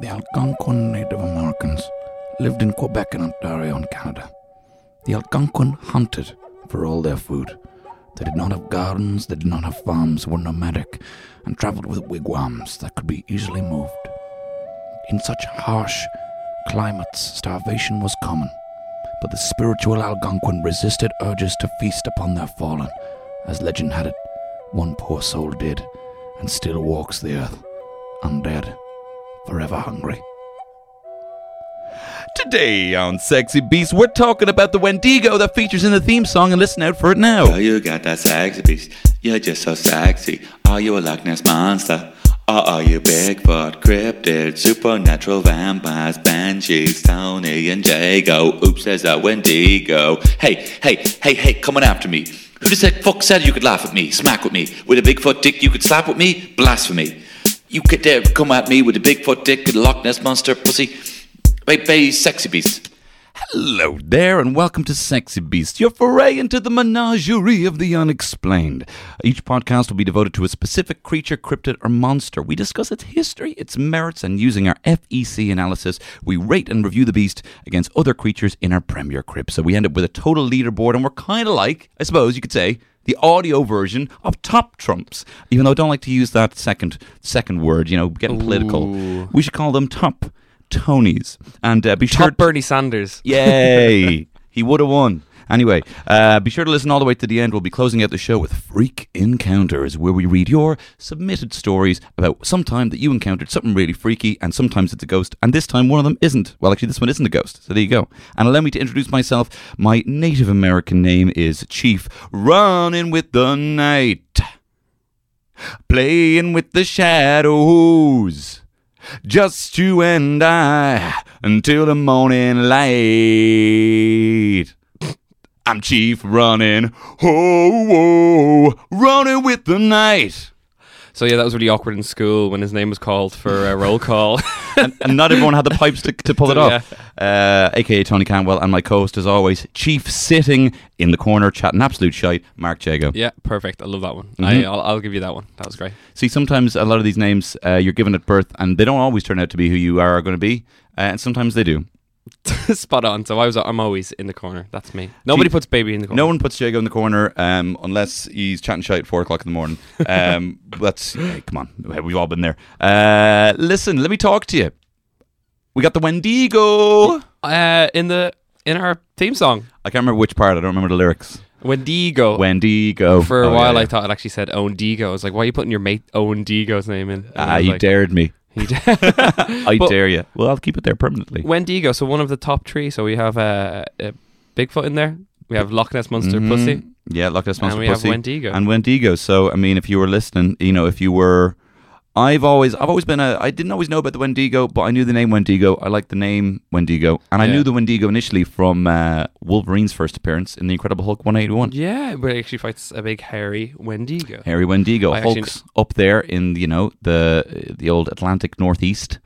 The Algonquin Native Americans lived in Quebec and Ontario in Canada. The Algonquin hunted for all their food. They did not have gardens, they did not have farms, were nomadic, and travelled with wigwams that could be easily moved. In such harsh climates, starvation was common, but the spiritual Algonquin resisted urges to feast upon their fallen. As legend had it, one poor soul did, and still walks the earth, undead forever hungry. Today on Sexy Beast, we're talking about the Wendigo that features in the theme song, and listen out for it now. Oh, you got that sexy beast. You're just so sexy. Are you a Loch Ness monster? Or are you Bigfoot, cryptid, supernatural vampires, banshees, Tony and Jago? Oops, there's a Wendigo. Hey, hey, hey, hey, coming after me. Who the fuck said you could laugh at me, smack with me? With a Bigfoot dick you could slap with me? Blasphemy. You could dare come at me with a Bigfoot dick and a Loch Ness monster pussy. Baby, sexy beast. Hello there, and welcome to Sexy Beast, your foray into the menagerie of the unexplained. Each podcast will be devoted to a specific creature, cryptid, or monster. We discuss its history, its merits, and using our FEC analysis, we rate and review the beast against other creatures in our Premier Crypt. So we end up with a total leaderboard, and we're kind of like, I suppose you could say, the audio version of Top Trumps. Even though I don't like to use that second second word, you know, getting political. We should call them Top Tonys. And uh, be sure Top Bernie Sanders. Yay! he would have won. Anyway, uh, be sure to listen all the way to the end. We'll be closing out the show with Freak Encounters, where we read your submitted stories about some time that you encountered something really freaky, and sometimes it's a ghost, and this time one of them isn't. Well, actually, this one isn't a ghost, so there you go. And allow me to introduce myself. My Native American name is Chief Running with the Night, playing with the shadows. Just you and I until the morning light. I'm Chief running, oh, whoa, running with the night. So yeah, that was really awkward in school when his name was called for a roll call. and, and not everyone had the pipes to, to pull it off. Uh, AKA Tony Canwell and my co-host, as always, Chief sitting in the corner chatting absolute shite, Mark Jago. yeah, perfect. I love that one. Mhm. I, I'll, I'll give you that one. That was great. See, sometimes a lot of these names uh, you're given at birth, and they don't always turn out to be who you are going to be, uh, and sometimes they do. Spot on. So I was. I'm always in the corner. That's me. Nobody puts baby in the corner. No one puts Jago in the corner um, unless he's chatting shite at four o'clock in the morning. Um, that's hey, come on, we've all been there. Uh, listen, let me talk to you. We got the Wendigo. Uh, in the in our theme song, I can't remember which part. I don't remember the lyrics. Wendigo. Wendigo. For a Oh, while, yeah. I thought it actually said Owen Digo. I was like, why are you putting your mate Owen Digo's name in? And Ah, you like, dared me. He did. I But- dare you. Well, I'll keep it there permanently. Wendigo. So one of the top three. So we have uh, uh, Bigfoot in there. We have Loch Ness monster Mhm. pussy, Yeah, Loch Ness and Monster we Pussy. have Wendigo. and Wendigo. So I mean, if you were listening, you know, if you were, I've always, I've always been a, I didn't always know about the Wendigo, but I knew the name Wendigo. I like the name Wendigo, and I Yeah. knew the Wendigo initially from uh, Wolverine's first appearance in the Incredible Hulk 181. yeah, but it actually fights a big hairy Wendigo. Harry Wendigo, I actually Hulk's up there in you know the the old Atlantic Northeast,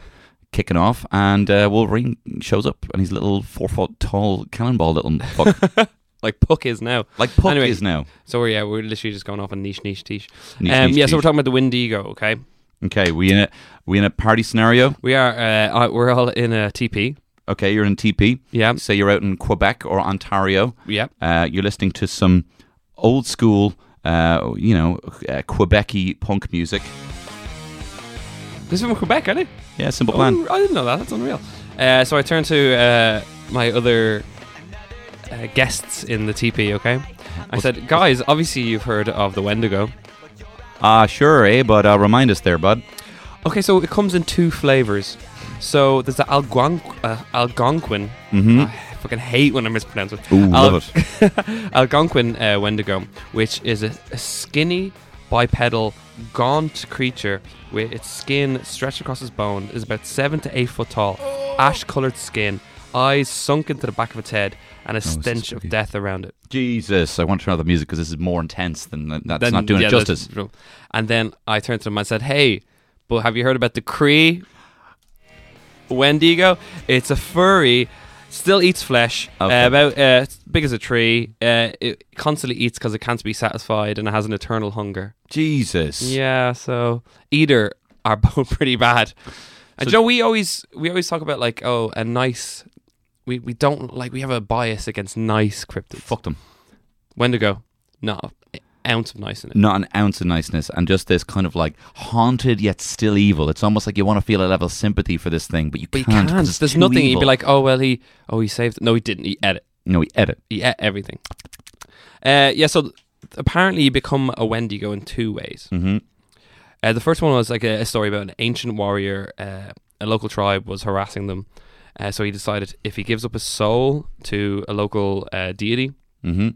kicking off, and uh, Wolverine shows up, and he's a little four foot tall cannonball little fuck, Like Puck is now. like Puck Anyway. is now. So yeah, we're literally just going off on niche, niche, niche. Niche, um, niche, yeah, so we're talking about the Wendigo. Okay, Okay, we in a we in a party scenario. we are. Uh, uh, we're all in a TP. Okay, you're in TP. Yeah, Say you're out in Quebec or Ontario. yeah. Uh, you're listening to some old school, uh, you know, uh, Quebecy punk music. This is from Quebec, aren't it? Yeah, simple plan. Oh, I didn't know that. That's unreal. Uh, so I turned to uh, my other uh, guests in the TP. Okay, I said, guys, obviously you've heard of the Wendigo. Ah, sure, eh? But uh, remind us there, bud. Okay, so it comes in two flavors. So there's the Algon- uh, Algonquin. Mm-hmm. I fucking hate when I mispronounce it. Ooh, Al- love it. Algonquin uh, Wendigo, which is a, a skinny, bipedal, gaunt creature with its skin stretched across its bone, is about seven to eight foot tall, ash-colored skin, eyes sunk into the back of its head, and a Oh, stench of death around it. Jesus, I want to turn on the music because this is more intense than that's Then- not doing yeah, it justice. true. And then I turned to him and said, "Hey, but have you heard about the Cree Wendigo? It's a furry." Still eats flesh, Okay. uh, about uh, as big as a tree. Uh, it constantly eats because it can't be satisfied, and it has an eternal hunger. Jesus. Yeah, so either are both pretty bad. And So- Joe, we always we always talk about like oh a nice. We we don't like we have a bias against nice cryptids. Fuck them. Wendigo, not an ounce of nice in it. Not an ounce of niceness, and just this kind of like haunted yet still evil. It's almost like you want to feel a level of sympathy for this thing, but you But you can't. can't. 'cause it's There's nothing. You'd be like, oh well, he oh he saved. No, he didn't. He ate it. no, we edit. He ate everything. Uh, yeah. So apparently, you become a Wendigo in two ways. Mm-hmm. Uh, the first one was like a, a story about an ancient warrior. Uh, a local tribe was harassing them, uh, so he decided if he gives up his soul to a local uh, deity, Mm-hmm.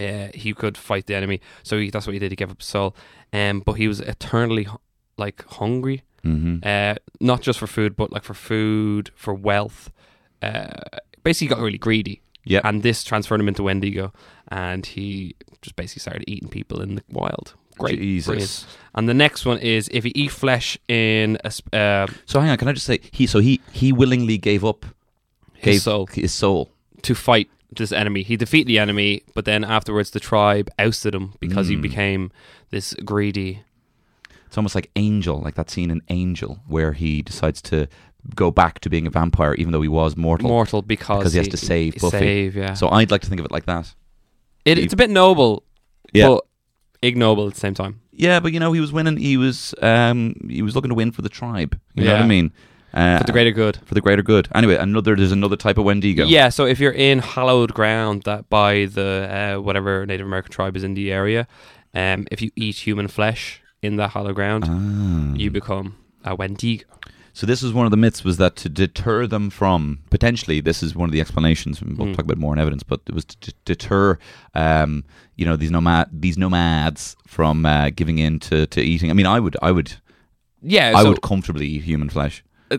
uh, he could fight the enemy. So he, that's what he did. He gave up his soul, um, but he was eternally like hungry, Mm-hmm. uh, not just for food, but like for food, for wealth. Uh, basically, got really greedy. Yeah. and this transferred him into Wendigo, and he just basically started eating people in the wild. Great, Jesus. brilliant. And the next one is if you eat flesh in a sp- uh, So hang on, can I just say he? So he he willingly gave up his gave soul his soul. to fight this enemy. He defeated the enemy, but then afterwards the tribe ousted him because he Mm. became this greedy. It's almost like Angel, like that scene in Angel, where he decides to go back to being a vampire, even though he was mortal. mortal because, Because he has to save Buffy. Save, yeah. So I'd like to think of it like that. it, it's a bit noble, Yeah. but ignoble at the same time. Yeah, but you know he was winning. He was um he was looking to win for the tribe. You know what I mean? Uh, For the greater good. for the greater good. Anyway, another there's another type of Wendigo. Yeah, so if you're in hallowed ground that by the uh, whatever Native American tribe is in the area, um, if you eat human flesh in that hallowed ground, Ah. you become a Wendigo. So this was one of the myths was that to deter them from potentially this is one of the explanations and we'll Mm. talk about more in evidence but it was to d- deter um, you know these nomad these nomads from uh, giving in to, to eating. I mean I would I would Yeah, I so would comfortably eat human flesh.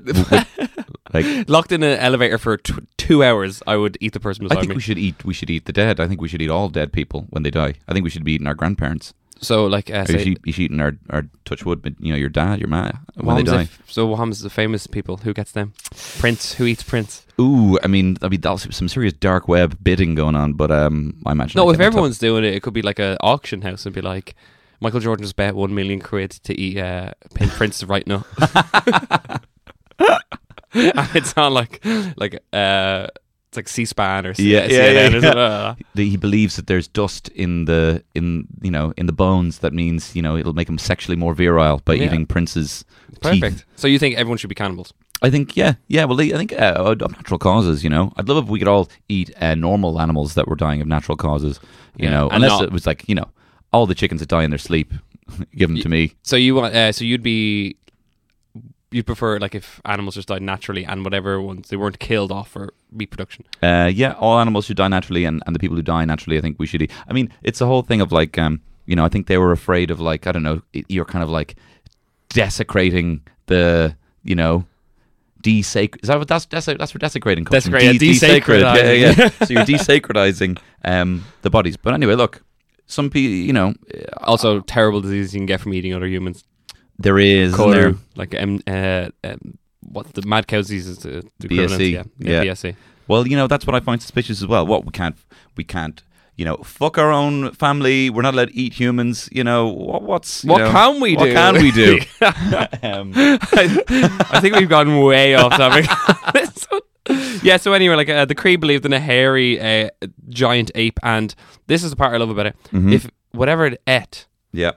Like locked in an elevator for tw- two hours, I would eat the person I beside think me. we should eat we should eat the dead. I think we should eat all dead people when they die. I think we should be eating our grandparents so like, uh, say, should, you should eating our, our touch wood but you know your dad your ma when they die if- so what happens to the famous people? Who gets them? Prince. Who eats Prince? ooh I mean I mean that's some serious dark web bidding going on but um I imagine No, if everyone's doing it, it could be like an auction house and be like, Michael Jordan's bet one million quid to eat uh, Prince right now. and it's on like like uh, it's like C-SPAN or C- Yeah, CNN, yeah, yeah. Uh, he believes that there's dust in the in you know in the bones that means you know it'll make him sexually more virile by Yeah. eating Prince's Perfect. teeth. So you think everyone should be cannibals? I think yeah yeah well I think uh, of natural causes you know I'd love if we could all eat uh, normal animals that were dying of natural causes you know and unless not- it was like you know all the chickens that die in their sleep give them to me So you want? Uh, so you'd be. You'd prefer like if animals just died naturally and whatever ones they weren't killed off for reproduction. uh, yeah all animals should die naturally and, and the people who die naturally I think we should eat I mean it's a whole thing of like um you know I think they were afraid of like I don't know you're kind of like desecrating the you know desacred is that what that's that's that's for desecrating comes from? Desecrate- De- desacred. yeah yeah, yeah. so you're desacredizing um the bodies but anyway look some people you know Also, terrible diseases you can get from eating other humans. There is isn't there like um, uh, um, what the mad cow disease is the, the BSE, yeah, yeah. yeah, BSE. Well, you know that's what I find suspicious as well. What we can't, we can't, you know, fuck our own family. We're not allowed to eat humans. You know, what, what's you What know, can we what do? What can we do? um, I, I think we've gone way off topic. yeah. So anyway, like uh, the Cree believed in a hairy uh, giant ape, and this is the part I love about it. mhm. If whatever it ate, yeah,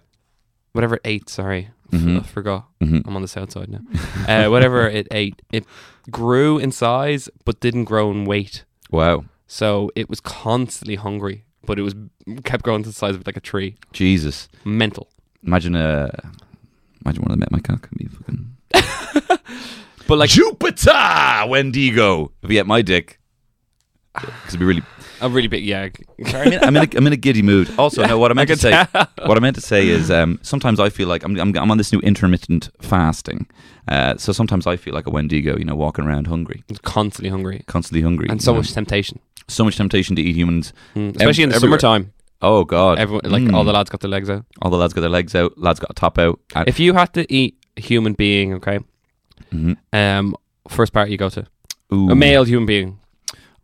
whatever it ate, sorry, Mhm. I forgot. Mhm. I'm on the south side now. uh, whatever it ate, it grew in size but didn't grow in weight. wow, So it was constantly hungry, but it was kept growing to the size of like a tree. Jesus. Mental. Imagine a imagine one of them met my cock. Be fucking But like, Jupiter Wendigo. If you get my dick, because it'd be really. A really big yeah. Sorry, I'm in, I'm in, a, I'm in a giddy mood. Also, no, what I meant I to say, can what I meant to say is, um, sometimes I feel like I'm, I'm, I'm on this new intermittent fasting. Uh, so sometimes I feel like a Wendigo, you know, walking around hungry, constantly hungry constantly hungry, and so know. much temptation, so much temptation to eat humans. Mm, especially in the everywhere. summertime. Oh God, Everyone like Mm. all the lads got their legs out. all the lads got their legs out, lads got a top out. And, If you had to eat a human being, okay, Mhm. um, first part you go to Ooh, a male human being,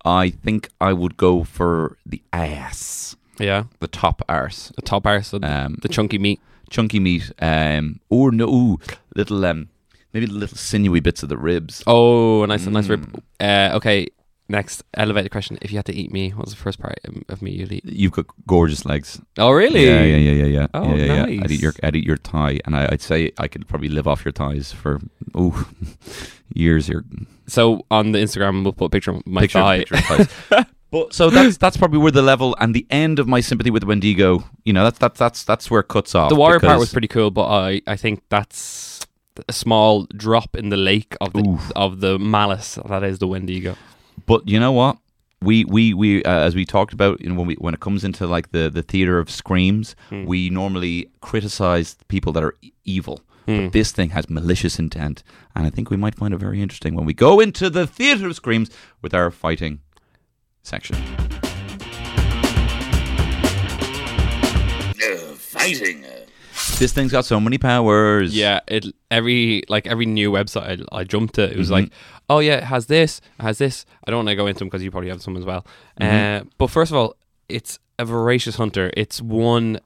I think I would go for the ass, yeah, the top arse, the top arse, the, um, the chunky meat. chunky meat, um, or no, ooh, little, um, maybe the little sinewy bits of the ribs. Oh, a nice, a nice Mm. rib. Uh, okay, next elevated question: If you had to eat me, what was the first part of- me you'd eat? You've got gorgeous legs. Oh, really? Yeah, yeah, yeah, yeah, yeah. Oh, yeah, yeah, yeah. I'd eat your, I'd eat your thigh, and I, I'd say I could probably live off your thighs for ooh years. Your So on the Instagram, we'll put a picture of my picture, thigh. picture of thighs. but so that's that's probably where the level and the end of my sympathy with Wendigo. You know, that's that's that's that's where it cuts off. The water part was pretty cool, but I, I think that's a small drop in the lake of the Oof. of the malice that is the Wendigo. But you know what? We we we uh, as we talked about, you know, when we when it comes into like the the theater of screams, Hmm. we normally criticize people that are e- evil. Hmm. But this thing has malicious intent, and I think we might find it very interesting when we go into the theater of screams with our fighting section. Fighting. This thing's got so many powers. Yeah, it every like every new website I, I jumped to, it was Mhm. like, oh yeah, it has this, it has this. I don't want to go into them because you probably have some as well. Mhm. Uh, but first of all, it's a voracious hunter. Its one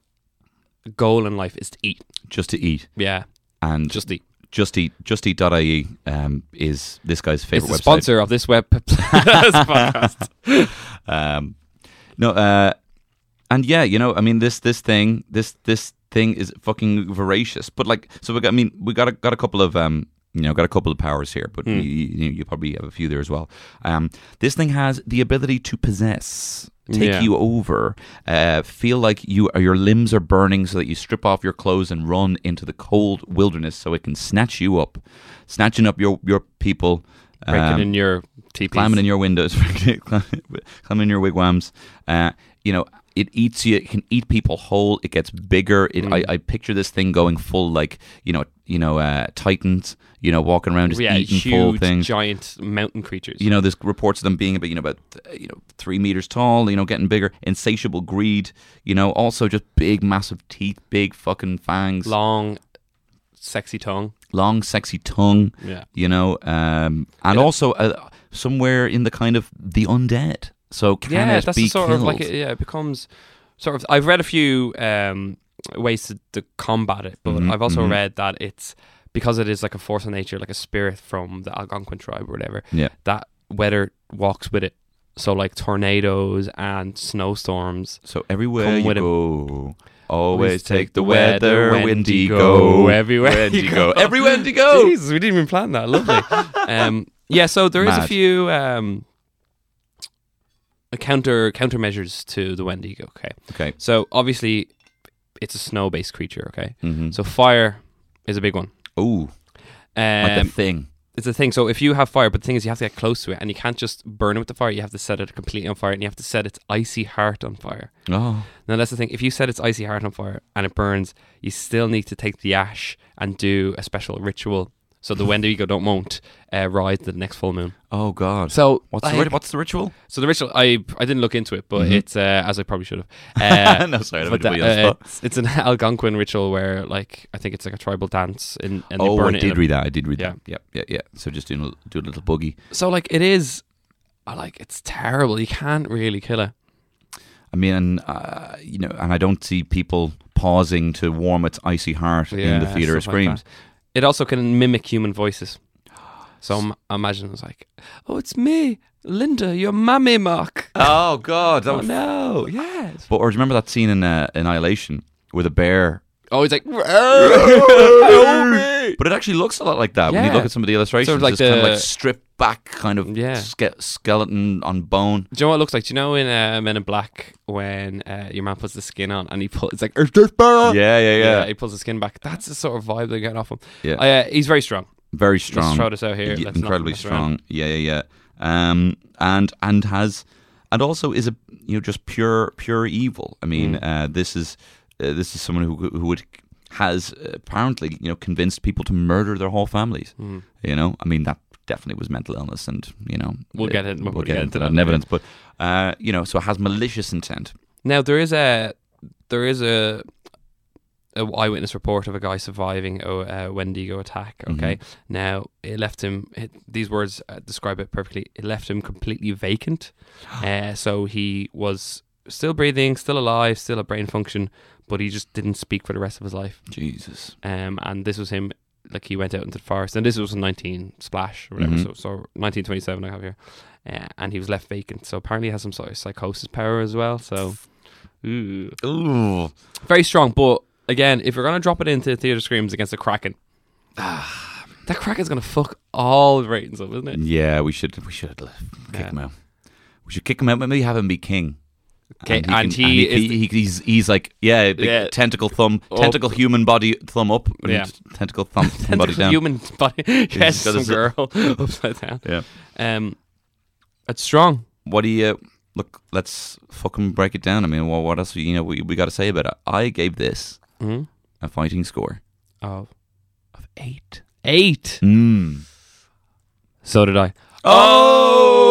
goal in life is to eat. just to eat Yeah, and just eat. just eat just eat.ie um, is this guy's favorite website. sponsor of this web podcast. um, no, uh, and yeah, you know, I mean, this this thing, this this thing is fucking voracious. But like, so we got, I mean, we got a, got a couple of um, you know, got a couple of powers here, but Hmm. you, you, you probably have a few there as well. Um, this thing has the ability to possess. Take Yeah. you over, uh, feel like you your limbs are burning, so that you strip off your clothes and run into the cold wilderness, so it can snatch you up, snatching up your your people, Breaking um, in your teepees. climbing in your windows, climbing in your wigwams. Uh, you know, it eats you. It can eat people whole. It gets bigger. It, Mm. I, I picture this thing going full, like you know, you know, uh, titans. You know, walking around just yeah, eating full huge, things. giant mountain creatures. You know, there's reports of them being about you know about uh, you know three meters tall. You know, getting bigger. Insatiable greed. You know, also just big, massive teeth, big fucking fangs, long, long, sexy tongue. Long, sexy tongue. Yeah, you know, um, and Yeah. also uh, somewhere in the kind of the undead. So can yeah, that's sort killed? of like it, yeah, it becomes sort of. I've read a few um, ways to, to combat it, but Mhm, I've also mhm. read that it's because it is like a force of nature, like a spirit from the Algonquin tribe or whatever. Yeah. that weather walks with it. So like tornadoes and snowstorms. So everywhere you go, always Always take the weather, Wendigo, everywhere you go. every Wendigo. Jesus, we didn't even plan that. Lovely. um, yeah, so there is a few um, counter countermeasures to the Wendigo. Okay, Okay. so obviously it's a snow based creature. Okay, Mm-hmm. so fire is a big one. Ooh, like Um, the thing. it's a thing. So if you have fire, but the thing is, you have to get close to it, and you can't just burn it with the fire. You have to set it completely on fire, and you have to set its icy heart on fire. Oh, Now that's the thing. If you set its icy heart on fire and it burns, you still need to take the ash and do a special ritual so the Wendigo don't won't uh, rise to the next full moon. oh God. So what's the rit- what's the ritual? So the ritual, I I didn't look into it, but Mhm. it's uh, as I probably should have. Uh, no, sorry, but that- put you on the uh, it's, it's an Algonquin ritual where, like, I think it's like a tribal dance, in, and they Oh, burn I did a- read that. I did read Yeah. that. Yeah, yeah, yeah. So just doing a, do a little boogie. So like, it is, like, it's terrible. You can't really kill it. I mean, uh, you know, and I don't see people pausing to warm its icy heart in the theater of stuff like screams. It also can mimic human voices. So im- imagine it's like, oh, it's me, Linda, your mummy, Mark. oh God, that Oh no, yes. But or do you remember that scene in uh, Annihilation where the bear? Oh, he's like, But it actually looks a lot like that when you look at some of the illustrations. Sort of like it's kind of the- like stripped back, kind of Yeah. ske- skeleton on bone. Do you know what it looks like? Do you know in uh, Men in Black when uh, your man puts the skin on and he pulls, it's like, "Is this bear?" Yeah, yeah, yeah. he pulls the skin back. That's the sort of vibe they're getting off him. Yeah. Uh, he's very strong. Very strong. Let's throw this out here. Y- incredibly mess around. strong. Yeah, yeah, yeah. Um, and and has and also is a you know just pure pure evil. I mean, Mm. uh, this is uh, this is someone who who would has apparently you know convinced people to murder their whole families. Mm. You know, I mean that definitely was mental illness, and you know We'll uh, get it- We'll, we'll get, get into into that evidence, but uh, you know, so it has malicious intent. Now there is a there is a, a eyewitness report of a guy surviving a, Wendigo attack. Okay, now it left him. It, these words uh, describe it perfectly. It left him completely vacant. uh, so he was still breathing, still alive, still a brain function, but he just didn't speak for the rest of his life. Jesus. Um, and this was him. Like he went out into the forest, and this was in 19 splash or whatever. Mhm. So, so 1927 I have here, uh, and he was left vacant. So apparently he has some sort of psychosis power as well. So, ooh, Ooh. very strong. But again, if you're gonna drop it into theater screams against the Kraken, that Kraken's gonna fuck all the ratings up, isn't it? Yeah, we should we should kick Yeah. him out. We should kick him out. Maybe have him be king. Okay, can- and he is he, he's he's like yeah, big Yeah. tentacle thumb, Up. tentacle human body thumb up, and Yeah. tentacle thumb, thumb body down. human body. yes, some girl upside down. Yeah. Um, it's strong. What do you look? Let's fucking break it down. I mean, what, what else? You know, we we got to say about it. I gave this Mm-hmm. a fighting score Of of eight. eight. Mm. So did I. Oh!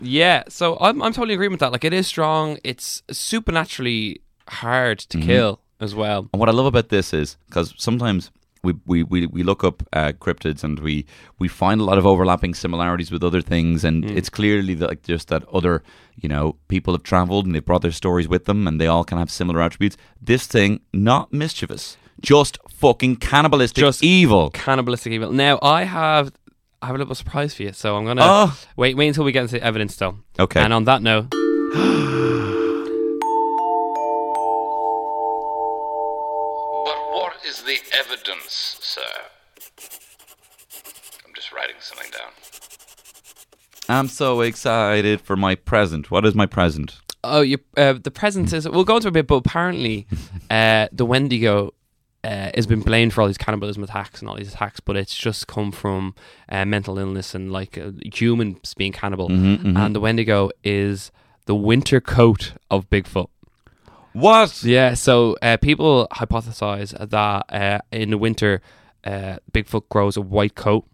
Yeah, so I'm I'm totally agreeing with that. Like it is strong. It's supernaturally hard to Mm-hmm. kill as well. And what I love about this is because sometimes we, we, we, we look up uh, cryptids and we, we find a lot of overlapping similarities with other things, and Mm. it's clearly that, like just that other you know people have traveled and they've brought their stories with them, and they all can have similar attributes. This thing not mischievous, just fucking cannibalistic, Just evil. Cannibalistic evil. Now I have I have a little surprise for you. So I'm gonna Oh. wait wait until we get into evidence though. Okay. And on that note, But what is the evidence, sir? I'm just writing something down. I'm so excited for my present. What is my present? oh, you uh, the present is we'll go into a bit, but apparently, uh, the Wendigo. Uh, has been blamed for all these cannibalism attacks and all these attacks, but it's just come from uh, mental illness and like uh, humans being cannibal. Mm-hmm, And the Wendigo is the winter coat of Bigfoot. What? Yeah, so uh, people hypothesize that uh, in the winter, uh, Bigfoot grows a white coat,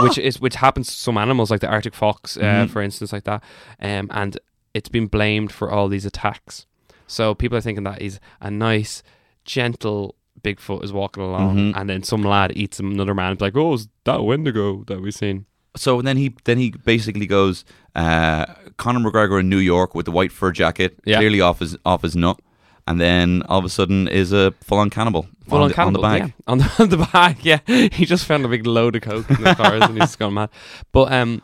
which is which happens to some animals like the Arctic fox, uh, for instance, like that. Um, and it's been blamed for all these attacks. So people are thinking that he's a nice, gentle Bigfoot is walking along, and then some lad eats another man. And be like, oh, is that Wendigo that we've seen? So then he then he basically goes uh, Conor McGregor in New York with the white fur jacket, Yeah. clearly off his off his nut, and then all of a sudden is a full on cannibal, Full on, the, cannibal, on the bag. yeah. On the, on the bag, yeah. He just found a big load of coke in the cars and he's gone mad. But um,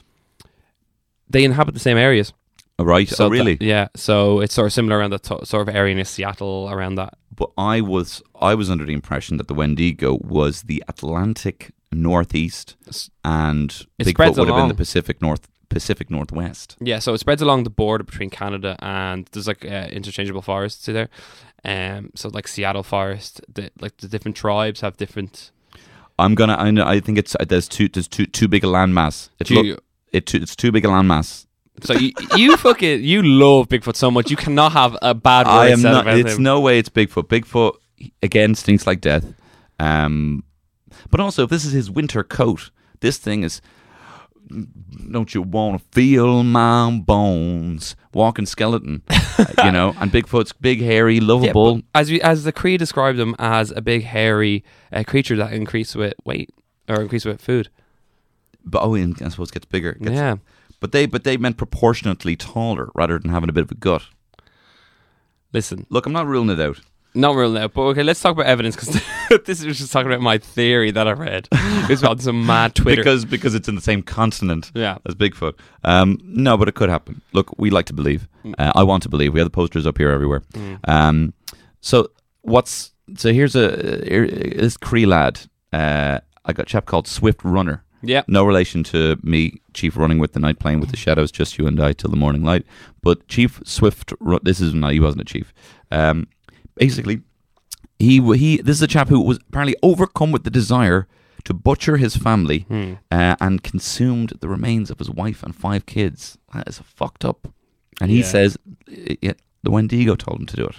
they inhabit the same areas. Oh, Right? So oh, really? that- yeah. So it's sort of similar around the to- sort of area in Seattle around that. But I was I was under the impression that the Wendigo was the Atlantic Northeast, and It Bigfoot would have been the Pacific North Pacific Northwest. Yeah. So it spreads along the border between Canada and there's like uh, interchangeable forests there. Um, so like Seattle forest, the, like the different tribes have different. I'm gonna I, know, I think it's there's too there's too too big a landmass. It Do you- look, it too, it's too big a landmass. So you, you fucking you love Bigfoot so much you cannot have a bad word I am said not. about It's him. no way. It's Bigfoot. Bigfoot again stinks like death. Um, but also, if this is his winter coat, this thing is. Don't you want to feel my bones? Walking skeleton, you know. And Bigfoot's big, hairy, lovable. but as we, as the Cree described him as a big hairy uh, creature that increased with weight or increased with food. but oh, and I suppose it gets bigger. Gets- yeah, But they, but they meant proportionately taller rather than having a bit of a gut. listen, Look, I'm not ruling it out. not ruling it out, but okay, let's talk about evidence because this is just talking about my theory that I read. It's about some mad Twitter. because because it's in the same continent Yeah. as Bigfoot. Um, no, but it could happen. Look, we like to believe. Mm. Uh, I want to believe. We have the posters up here everywhere. Um, so what's so here's a here, this Cree lad. Uh, I got a chap called Swift Runner. Yeah, No relation to me, Chief Running with the Night, playing with the shadows, just you and I till the morning light. But Chief Swift, this is no, he wasn't a chief. Um, basically, he he. This is a chap who was apparently overcome with the desire to butcher his family Hmm. uh, and consumed the remains of his wife and five kids. that is fucked up. And he Yeah. says the Wendigo told him to do it.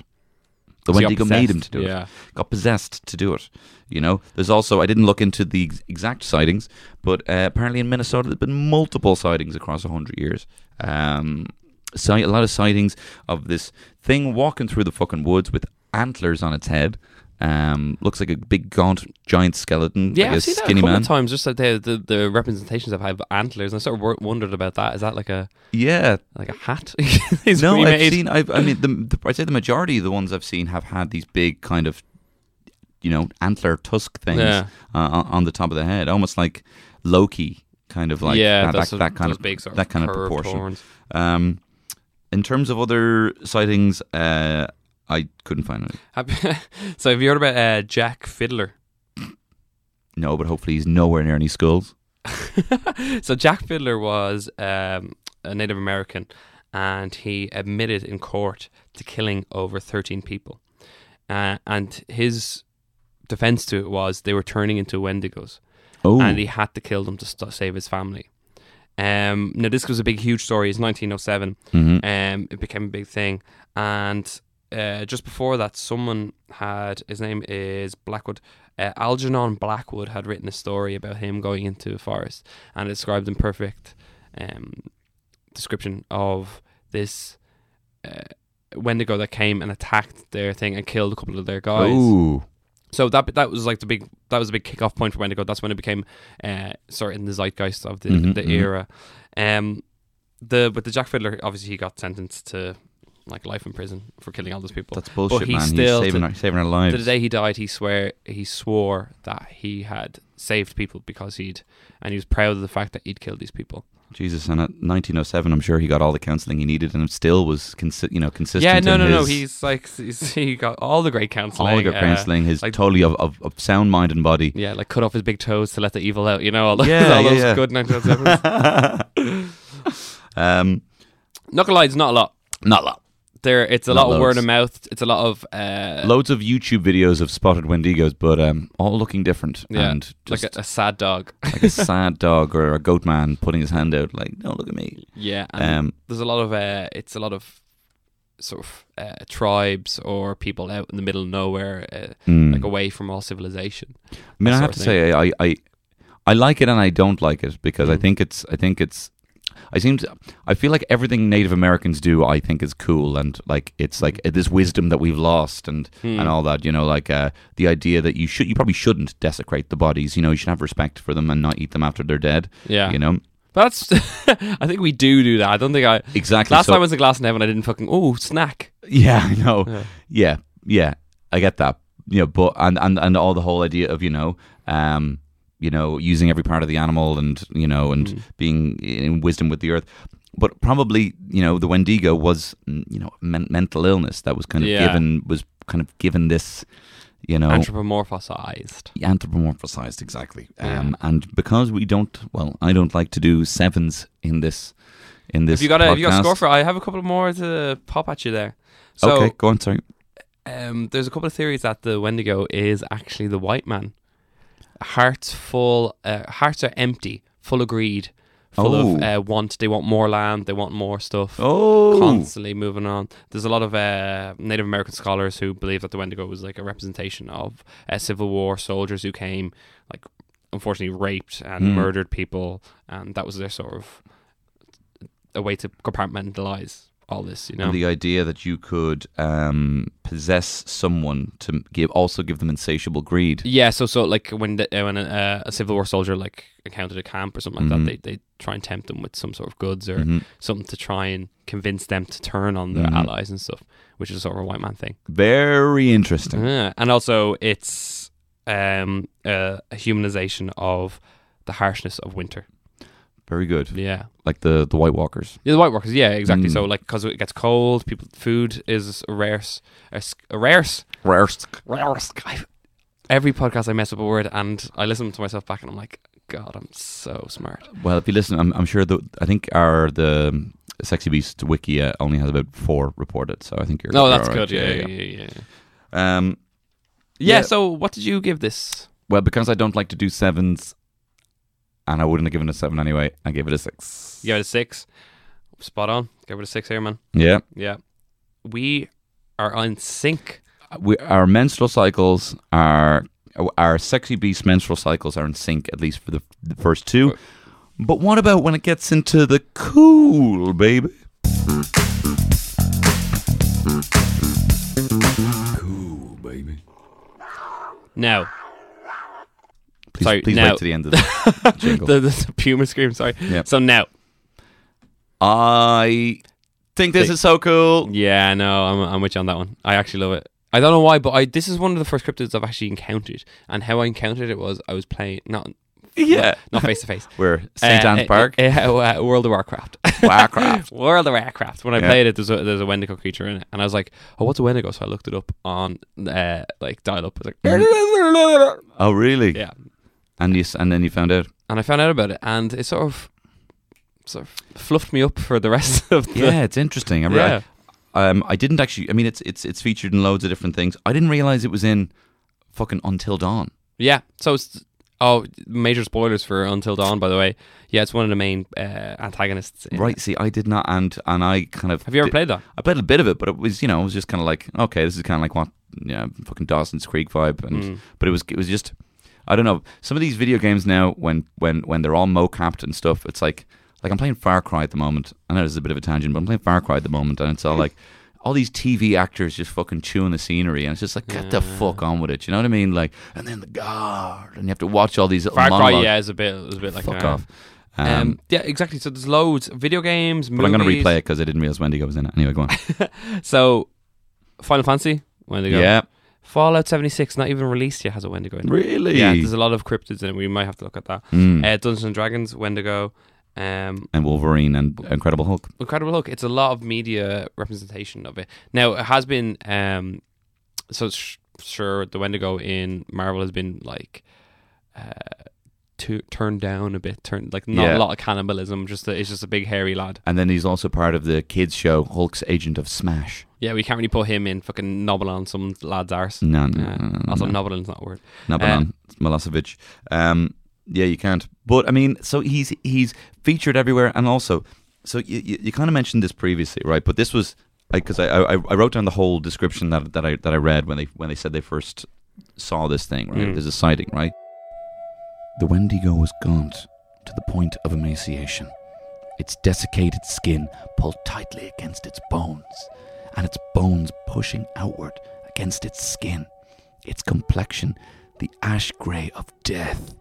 The So Wendigo made him to do Yeah. it. Got possessed to do it. You know, there's also I didn't look into the ex- exact sightings, but uh, apparently in Minnesota there's been multiple sightings across hundred years. Um, a lot of sightings of this thing walking through the fucking woods with antlers on its head. Um, looks like a big gaunt giant skeleton. Yeah, like I've seen that a couple man. of times. Just that the, the the representations have had antlers, and I sort of wondered about that. Is that like a Yeah, like a hat? No, I've seen. I've, I mean, the, the, I'd say the majority of the ones I've seen have had these big kind of, you know, antler tusk things Yeah. uh, on on the top of the head, almost like Loki, kind of like yeah, that, that, that kind of big sort that kind of proportion. Um, in terms of other sightings, uh, I couldn't find it. Have- so have you heard about uh, Jack Fiddler? No, but hopefully he's nowhere near any schools. so Jack Fiddler was um, a Native American, and he admitted in court to killing over thirteen people. Uh, and his defense to it was they were turning into Wendigos, Oh, and he had to kill them to st- save his family. Um, now this was a big, huge story. It's 1907. Mhm. Um, it became a big thing, and uh, just before that, someone had his name is Blackwood. Uh, Algernon Blackwood had written a story about him going into a forest, and it described in perfect um, description of this uh, Wendigo that came and attacked their thing and killed a couple of their guys. Ooh. So that that was like the big that was a big kickoff point for Wendigo. That's when it became uh, sort of in the zeitgeist of the Mhm, the mhm. era. Um, the with the Jack Fiddler, obviously he got sentenced to like life in prison for killing all those people. That's bullshit, he man. still- he's saving to- our, saving our lives. to the day he died, he swear he swore that he had saved people because he'd and he was proud of the fact that he'd killed these people. Jesus, and at 1907, I'm sure he got all the counselling he needed, and still was, consi- you know, consistent. yeah, no, no, no. He's like he's, he got all the great counselling. all the good uh, counselling, his like- totally of, of, of sound mind and body. Yeah, like cut off his big toes to let the evil out. You know all, those Yeah, all yeah, those yeah. good 1907s. um, Not gonna lie, it's not a lot. not a lot. There, it's a Not lot of word of mouth. It's a lot of uh, Loads of YouTube videos of spotted Wendigos, but um, all looking different yeah, and like a, a sad dog. like a sad dog or a goat man putting his hand out, like, "No, look at me." yeah, Um, there's a lot of uh, it's a lot of sort of uh, tribes or people out in the middle of nowhere, uh, mm. like away from all civilization. I mean, I have to say, I, I, I like it and I don't like it because I Mm. think it's, I think it's, I seem to, I feel like everything Native Americans do, I think is cool and like it's like this wisdom that we've lost and Hmm. and all that. You know, like uh, the idea that you should, you probably shouldn't desecrate the bodies. You know, you should have respect for them and not eat them after they're dead. Yeah, You know, that's. I think we do do that. I don't think I. exactly. Last so, time I was in Glasnevin, I didn't fucking oh snack. yeah, I know. Yeah. Yeah, yeah, I get that. You know, but and and and all the whole idea of you know, um, you know, using every part of the animal and you know, and Mm. being in wisdom with the earth. But probably, you know, the Wendigo was, you know, men- mental illness that was kind of Yeah. given was kind of given this, you know, Anthropomorphized. anthropomorphized exactly. Um, and because we don't, well, I don't like to do sevens in this, in this. Have you got a have you got a score for? I have a couple more to pop at you there. So okay, go on. Sorry. um, there's a couple of theories that the Wendigo is actually the white man. Hearts full, uh, hearts are empty, full of greed, full Oh. of uh, want. They want more land. They want more stuff. Oh, Constantly moving on. There's a lot of uh, Native American scholars who believe that the Wendigo was like a representation of uh, Civil War soldiers who came, like, unfortunately raped and Mm. murdered people, and that was their sort of a way to compartmentalize all this. You know, And the idea that you could um, possess someone to give also give them insatiable greed. Yeah, so so like when the, when a, a Civil War soldier like encountered a camp or something like Mhm. that, they they try and tempt them with some sort of goods or Mhm. something to try and convince them to turn on their Mhm. allies and stuff, which is sort of a white man thing. Very interesting. Yeah, and also it's um uh, a humanization of the harshness of winter. Very good. Yeah, Like the the White Walkers. yeah, the White Walkers. Yeah, exactly. Mm. So like because it gets cold, people food is a rare, s- a, s- a rare, s- rare. s- I- Every podcast I mess up a word and I listen to myself back and I'm like, God, I'm so smart. Well, if you listen, I'm, I'm sure the I think our the Sexy Beast wiki uh, only has about four reported, so I think you're. No, you're that's all right. good. Yeah, yeah, yeah. yeah. Um, Yeah, Yeah. So, what did you give this? well, because I don't like to do sevens, and I wouldn't have given it a seven anyway, I gave it a six. You gave it a six. spot on. Give it a six here, man. Yeah. Yeah, we are on sync. we, our menstrual cycles are our sexy beast menstrual cycles are in sync at least for the, the first two. But what about when it gets into the cool, baby? Cool, baby. Now, Please, Sorry, please now- wait to the end of the jingle. the, the, puma scream. Sorry. Yeah. So now, I think this is so cool. yeah, no, I'm I'm with you on that one. I actually love it. I don't know why, but I this is one of the first cryptids I've actually encountered, and how I encountered it was I was playing not Yeah. not face to face. We're St. Anne's Park. Uh, uh, uh, World of Warcraft. Warcraft. World of Warcraft. When I Yeah. played it, there's a, there's a Wendigo creature in it, and I was like, "Oh, what's a Wendigo?" So I looked it up on uh, like dial up. I was like, Oh, really? yeah, And you, and then you found out. and I found out about it, and it sort of sort of fluffed me up for the rest of the Yeah, it's interesting. I, yeah. um, I didn't actually. I mean, it's it's it's featured in loads of different things. I didn't realize it was in fucking Until Dawn. Yeah. So it's oh, major spoilers for Until Dawn, by the way. Yeah, it's one of the main uh, antagonists. in Right. it. See, I did not, and and I kind of Have you ever did- played that? I played a bit of it, but it was you know it was just kind of like okay, this is kind of like what yeah, fucking Dawson's Creek vibe, and Mm. but it was it was just I don't know. Some of these video games now, when when when they're all mocapped and stuff, it's like like I'm playing Far Cry at the moment. I know this is a bit of a tangent, but I'm playing Far Cry at the moment, and it's all like all these TV actors just fucking chewing the scenery, and it's just like get the fuck on with it. You know what I mean? Like, and then the guard, and you have to watch all these Far Cry, yeah, is a bit, is a bit like fuck off. Um, Um, yeah, exactly. So there's loads video games, but I'm going to replay it because I didn't realize Wendigo was in it. Anyway, go on. So Final Fantasy, Wendigo. yeah, Fallout 76, not even released yet, has a Wendigo in it. really. Yeah, there's a lot of cryptids in it. We might have to look at that. Mm. Uh, Dungeons and Dragons, Wendigo, um, and Wolverine and Incredible Hulk. Incredible Hulk. It's a lot of media representation of it. Now it has been um, so sh- sure the Wendigo in Marvel has been like uh, to, turned down a bit, turned like not Yeah. a lot of cannibalism. Just a, it's just a big hairy lad. And then he's also part of the kids show Hulk's Agent of Smash. Yeah, we can't really put him in fucking nobbling on some lad's arse. No, no, Uh, no, no, also, no. nobbling's not a word. Nabalan, Milosevic. Um, yeah, you can't. But I mean, so he's he's featured everywhere, and also, so you you, you kind of mentioned this previously, right? But this was because I, I I wrote down the whole description that that I that I read when they when they said they first saw this thing, right? Mm. There's a sighting, right? The Wendigo was gaunt to the point of emaciation, its desiccated skin pulled tightly against its bones, and its bones pushing outward against its skin, its complexion the ash grey of death,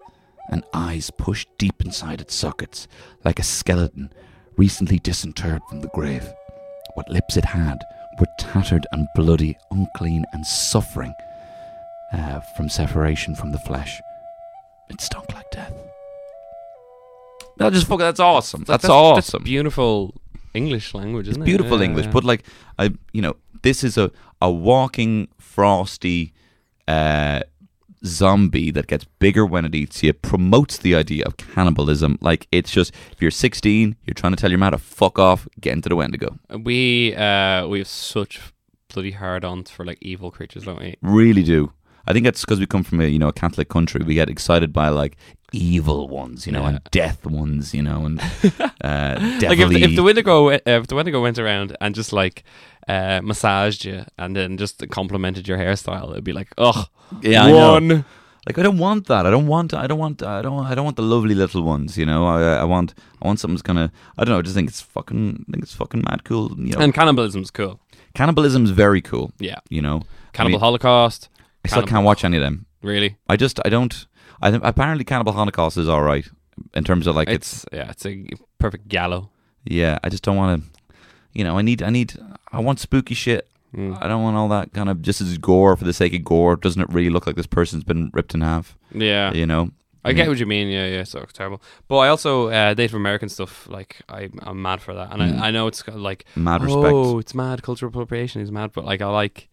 and eyes pushed deep inside its sockets like a skeleton recently disinterred from the grave. What lips it had were tattered and bloody, unclean, and suffering uh, from separation from the flesh. It stunk like death. No, just fuck. That's awesome. That's, awesome. beautiful English language, isn't it? beautiful Yeah, English, yeah. but like I, you know, this is a a walking frosty uh, zombie that gets bigger when it eats you. Promotes the idea of cannibalism. Like it's just if you're 16, you're trying to tell your man to fuck off, get into the Wendigo. we uh, we have such bloody hard ons for like evil creatures, don't we? Really do. I think that's because we come from a you know a Catholic country. We get excited by like evil ones, you know, Yeah. and death ones, you know, and uh, Like if the, if the Wendigo uh, if the Wendigo went around and just like uh, massaged you and then just complimented your hairstyle, it'd be like, oh, Yeah, I one. Like I don't want that. I don't want. I don't want. I don't. I don't want the lovely little ones. You know. I. I want. I want something that's gonna. I don't know. I just think it's fucking. I think it's fucking mad cool. You know. And cannibalism's cool. cannibalism is very cool. Yeah, You know. Cannibal I, mean, Holocaust. I still can't watch any of them. Really, I just. I don't. I think apparently Cannibal Holocaust is all right in terms of like it's. it's yeah, it's a perfect gallow. Yeah. I just don't want to. You know. I need. I need. I want spooky shit. Mm. I don't want all that kind of just as gore for the sake of gore. Doesn't it really look like this person's been ripped in half? Yeah, You know. I get what you mean. Yeah, yeah, so it's terrible. But I also uh, Native American stuff. Like I, I'm mad for that, and Mm. I, I know it's like Mad respect. oh, it's mad cultural appropriation. Is mad, but like I like.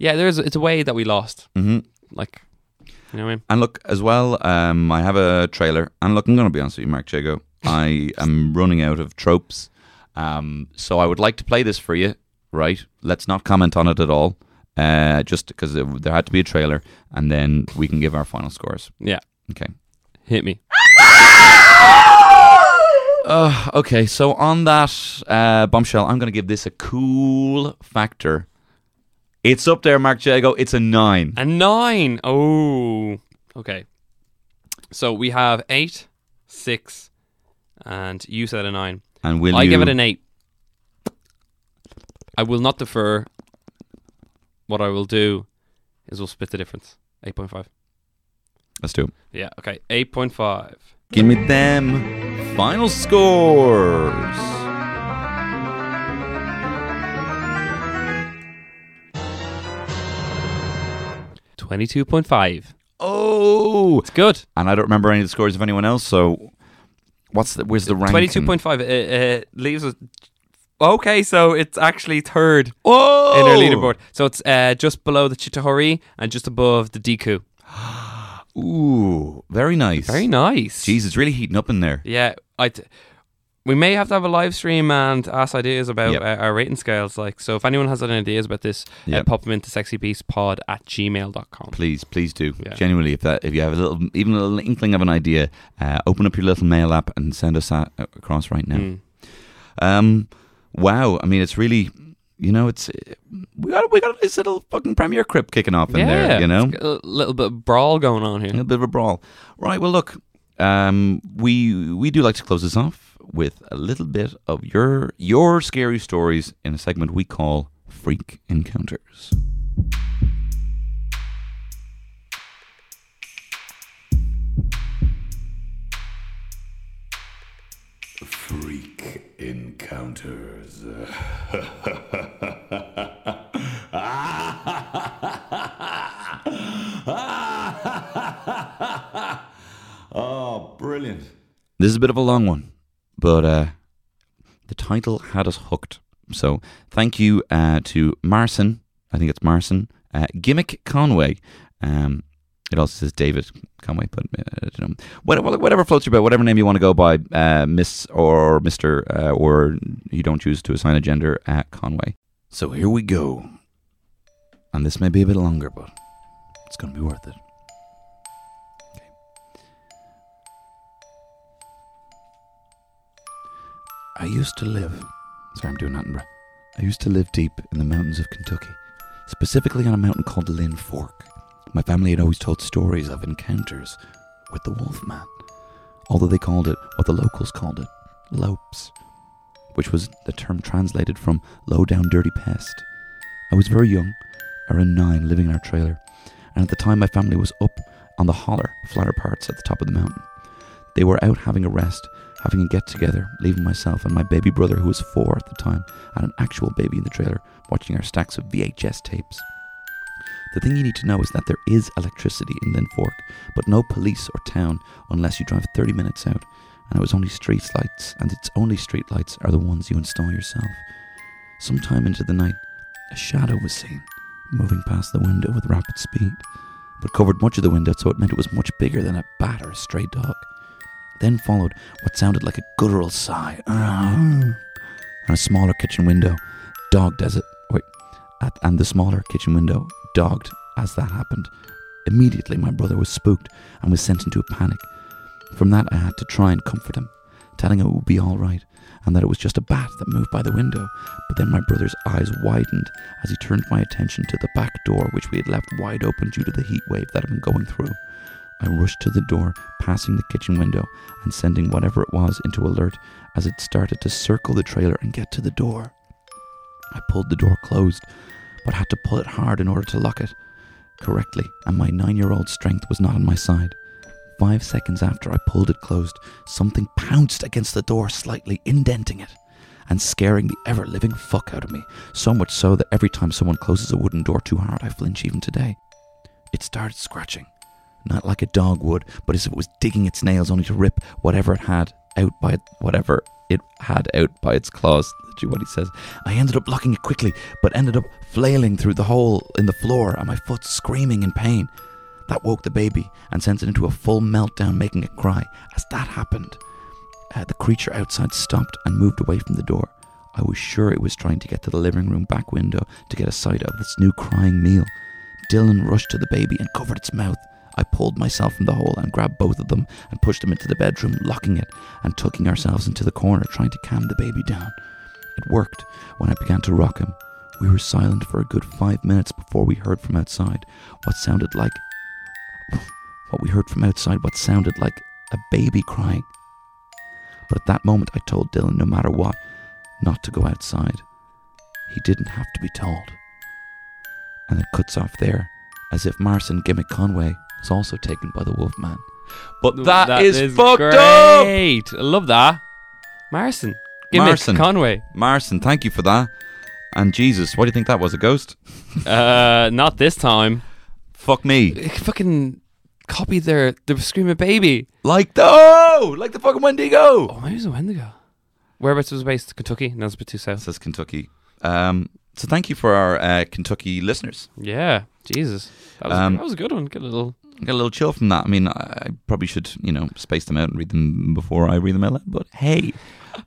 Yeah, there's it's a way that we lost. Mm-hmm. Like, you know what I mean? And look, as well, um, I have a trailer. And look, I'm going to be honest with you, Mark Jago. I am running out of tropes. Um, so I would like to play this for you, right? Let's not comment on it at all. Uh, just because there had to be a trailer. And then we can give our final scores. Yeah, Okay. hit me. Uh, okay, so on that uh, bombshell, I'm going to give this a cool factor. It's up there, Mark Jago. It's a nine. A nine. Oh, okay. So we have eight, six, and you said a nine. And will I you? give it an eight. I will not defer. What I will do is we'll split the difference. Eight point five. Let's do it. Yeah. Okay. Eight point five. Give me them final scores. Twenty-two point five. Oh, It's good. and I don't remember any of the scores of anyone else. So, what's the where's the ranking? Twenty-two point five. It, it leaves us. Okay, so it's actually third Whoa! in our leaderboard. So it's uh, just below the Chitahori and just above the Deku. Ooh, very nice. Very nice. Jeez, it's really heating up in there. Yeah, I. T- we may have to have a live stream and ask ideas about Yep. uh, our rating scales. Like, so if anyone has any ideas about this, Yep. uh, pop them into sexybeastpod at gmail.com. Please, please do. Yeah. Genuinely, if that if you have a little, even a little inkling of an idea, uh, open up your little mail app and send us that across right now. Mm. Um, wow. I mean, it's really, you know, it's we got we got this little fucking premiere crypt kicking off in yeah, there. You know, a little bit of brawl going on here. a little bit of a brawl. Right. Well, look, um, we we do like to close this off with a little bit of your your scary stories in a segment we call Freak Encounters. Freak Encounters. oh, brilliant. This is a bit of a long one, but uh, the title had us hooked. So thank you uh, to Marson, I think it's Marson, uh, Gimmick Conway. Um, it also says David Conway, but uh. Whatever, whatever floats your boat, whatever name you want to go by, uh, Miss or Mister, uh, or you don't choose to assign a gender at Conway. So here we go, and this may be a bit longer, but it's going to be worth it. I used to live. Sorry, I'm doing Attenborough. I used to live deep in the mountains of Kentucky, specifically on a mountain called Lynn Fork. My family had always told stories of encounters with the Wolfman, although they called it what the locals called it, lopes, which was the term translated from low down dirty pest. I was very young, around nine, living in our trailer, and at the time my family was up on the holler, flatter parts at the top of the mountain. They were out having a rest, having a get together, leaving myself and my baby brother, who was four at the time, and an actual baby in the trailer, watching our stacks of VHS tapes. The thing you need to know is that there is electricity in Lynn Fork, but no police or town unless you drive 30 minutes out, and it was only street lights, and its only street lights are the ones you install yourself. Sometime into the night, a shadow was seen, moving past the window with rapid speed, but covered much of the window, so it meant it was much bigger than a bat or a stray dog. Then followed what sounded like a guttural sigh, mm. and a smaller kitchen window, dogged as it. Wait, at, and the smaller kitchen window dogged as that happened. Immediately, my brother was spooked and was sent into a panic. From that, I had to try and comfort him, telling him it would be all right and that it was just a bat that moved by the window. But then my brother's eyes widened as he turned my attention to the back door, which we had left wide open due to the heat wave that had been going through. I rushed to the door, passing the kitchen window and sending whatever it was into alert as it started to circle the trailer and get to the door. I pulled the door closed, but had to pull it hard in order to lock it correctly, and my nine year old strength was not on my side. Five seconds after I pulled it closed, something pounced against the door, slightly indenting it and scaring the ever living fuck out of me, so much so that every time someone closes a wooden door too hard, I flinch even today. It started scratching, not like a dog would, but as if it was digging its nails only to rip whatever it had out by whatever it had out by its claws. Literally what he says. I ended up locking it quickly, but ended up flailing through the hole in the floor and my foot screaming in pain. That woke the baby and sent it into a full meltdown, making it cry. As that happened, uh, the creature outside stopped and moved away from the door. I was sure it was trying to get to the living room back window to get a sight of this new crying meal. Dylan rushed to the baby and covered its mouth. I pulled myself from the hole and grabbed both of them and pushed them into the bedroom, locking it and tucking ourselves into the corner, trying to calm the baby down. It worked when I began to rock him. We were silent for a good five minutes before we heard from outside what sounded like. What we heard from outside, what sounded like a baby crying. But at that moment, I told Dylan, no matter what, not to go outside. He didn't have to be told. And it cuts off there, as if Marson Gimmick Conway was also taken by the Wolfman. But that is, fucked up. I love that. Marson. Gimmick Marson. Conway. Marson, thank you for that. And Jesus, what do you think that was? A ghost? Uh, not this time. Fuck me. They fucking copied their the screaming baby. Like the oh, like the fucking Wendigo. Oh, maybe it was a Wendigo. Whereabouts was it based? Kentucky? No, it's a bit too south. Says Kentucky. Um, so thank you for our uh, Kentucky listeners. Yeah, Jesus, that was, Um, that was a good one. Get a little. Got a little chill from that. I mean, I I probably should, you know, space them out and read them before I read them out loud. But hey,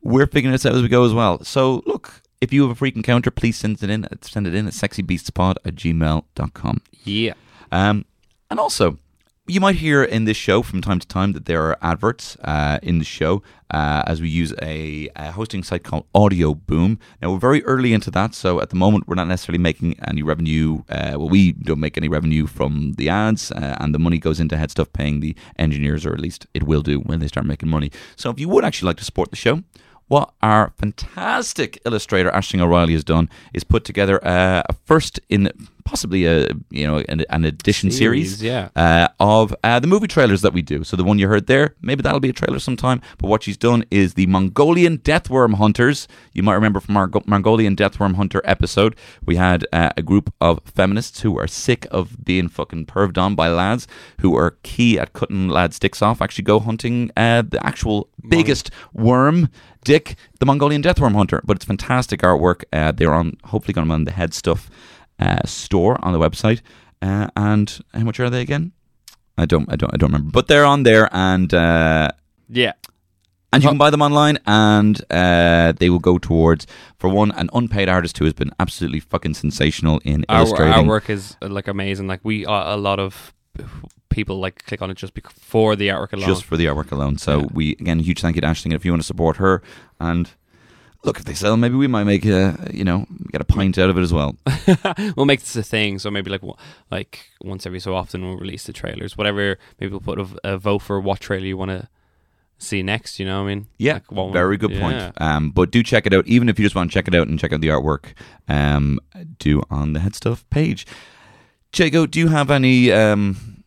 we're figuring this out as we go as well. So look, if you have a freak encounter, please send it in. Send it in at sexybeastspod at gmail.com. Yeah. Um, and also, you might hear in this show from time to time that there are adverts uh, in the show uh, as we use a, a hosting site called Audioboom. Now, we're very early into that, so at the moment, we're not necessarily making any revenue. Uh, well, we don't make any revenue from the ads, uh, and the money goes into Headstuff paying the engineers, or at least it will do when they start making money. So, if you would actually like to support the show, what our fantastic illustrator Ashling O'Reilly has done is put together uh, a first in possibly a you know an, an edition series, Series, yeah. uh, of uh, the movie trailers that we do. So the one you heard there, maybe that'll be a trailer sometime. But what she's done is the Mongolian Deathworm Hunters. You might remember from our Go- Mongolian Deathworm Hunter episode, we had uh, a group of feminists who are sick of being fucking perved on by lads who are key at cutting lads' dicks off. Actually, go hunting uh, the actual biggest worm. Dick, the Mongolian Deathworm Hunter, but it's fantastic artwork. Uh, they're on, hopefully, going to be on the Headstuff store on the website. Uh, and how much are they again? I don't, I don't, I don't remember. But they're on there, and uh, Yeah. and you can buy them online, and uh, they will go towards, for one, an unpaid artist who has been absolutely fucking sensational in Our, illustrating. our work is uh, like amazing. Like we, uh, a lot of people like click on it just for the artwork alone. just for the artwork alone. So Yeah. we again, huge thank you to Ashling. If you want to support her, and look, if they sell, maybe we might make a, you know, get a pint out of it as well. we'll make this a thing. So maybe like like once every so often we'll release the trailers. Whatever. Maybe we'll put a vote for what trailer you want to see next. You know what I mean? Yeah, Like, very good yeah. point. Um, but do check it out, even if you just want to check it out and check out the artwork. Um, do on the Headstuff page. Jago, do you have any um,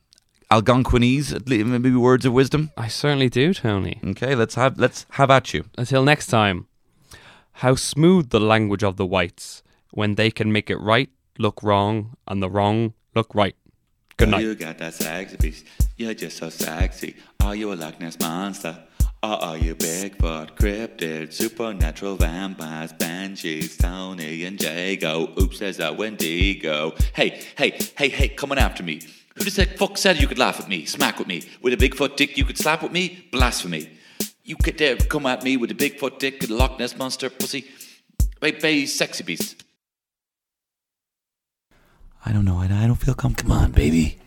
Algonquinese, maybe words of wisdom? I certainly do, Tony. Okay, let's have let's have at you. Until next time. How smooth the language of the whites when they can make it right look wrong and the wrong look right. Good night. You got that sexy. You're just so sexy. Are you a Loch Ness monster? Or are you Bigfoot, cryptid, supernatural vampires, banshees, Tony and Jago? Oops, there's a Wendigo. Hey, hey, hey, hey, coming after me. Who the fuck said you could laugh at me, smack with me? With a Bigfoot dick you could slap with me? Blasphemy. You could dare come at me with a Bigfoot dick and a Loch Ness monster pussy? Hey, bay, sexy beast. I don't know. I, I don't feel comfortable. Come on, baby.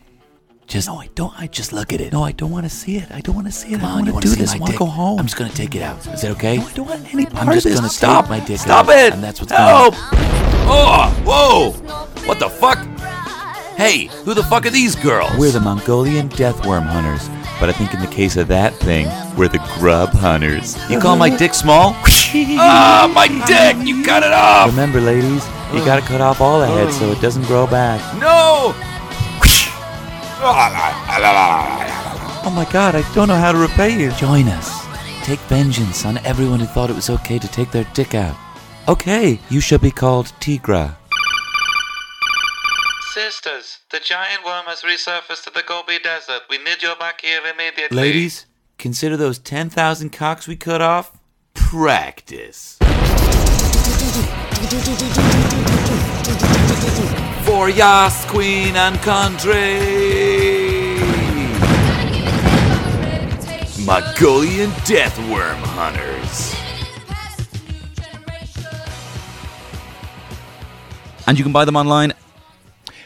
Just no, I don't. I just look at it. No, I don't want to see it. I don't want to see it. Come I on, you want want to to do this. I want to go home. I'm just gonna take it out. Is that okay? No, I don't want any part I'm of just this. gonna Stop. my dick Stop out, it. and that's what's Help. Oh, whoa! What the fuck? Hey, who the fuck are these girls? We're the Mongolian deathworm hunters, but I think in the case of that thing, we're the grub hunters. You call my dick small? ah, my dick! You cut it off! Remember, ladies, you gotta cut off all the head so it doesn't grow back. No! Oh my god, I don't know how to repay you. Join us. Take vengeance on everyone who thought it was okay to take their dick out. Okay, you shall be called Tigra. Sisters, the giant worm has resurfaced to the Gobi Desert. We need you back here immediately. Ladies, consider those 10,000 cocks we cut off practice. For Yas, Queen, and Country! Mongolian Deathworm Hunters. And you can buy them online.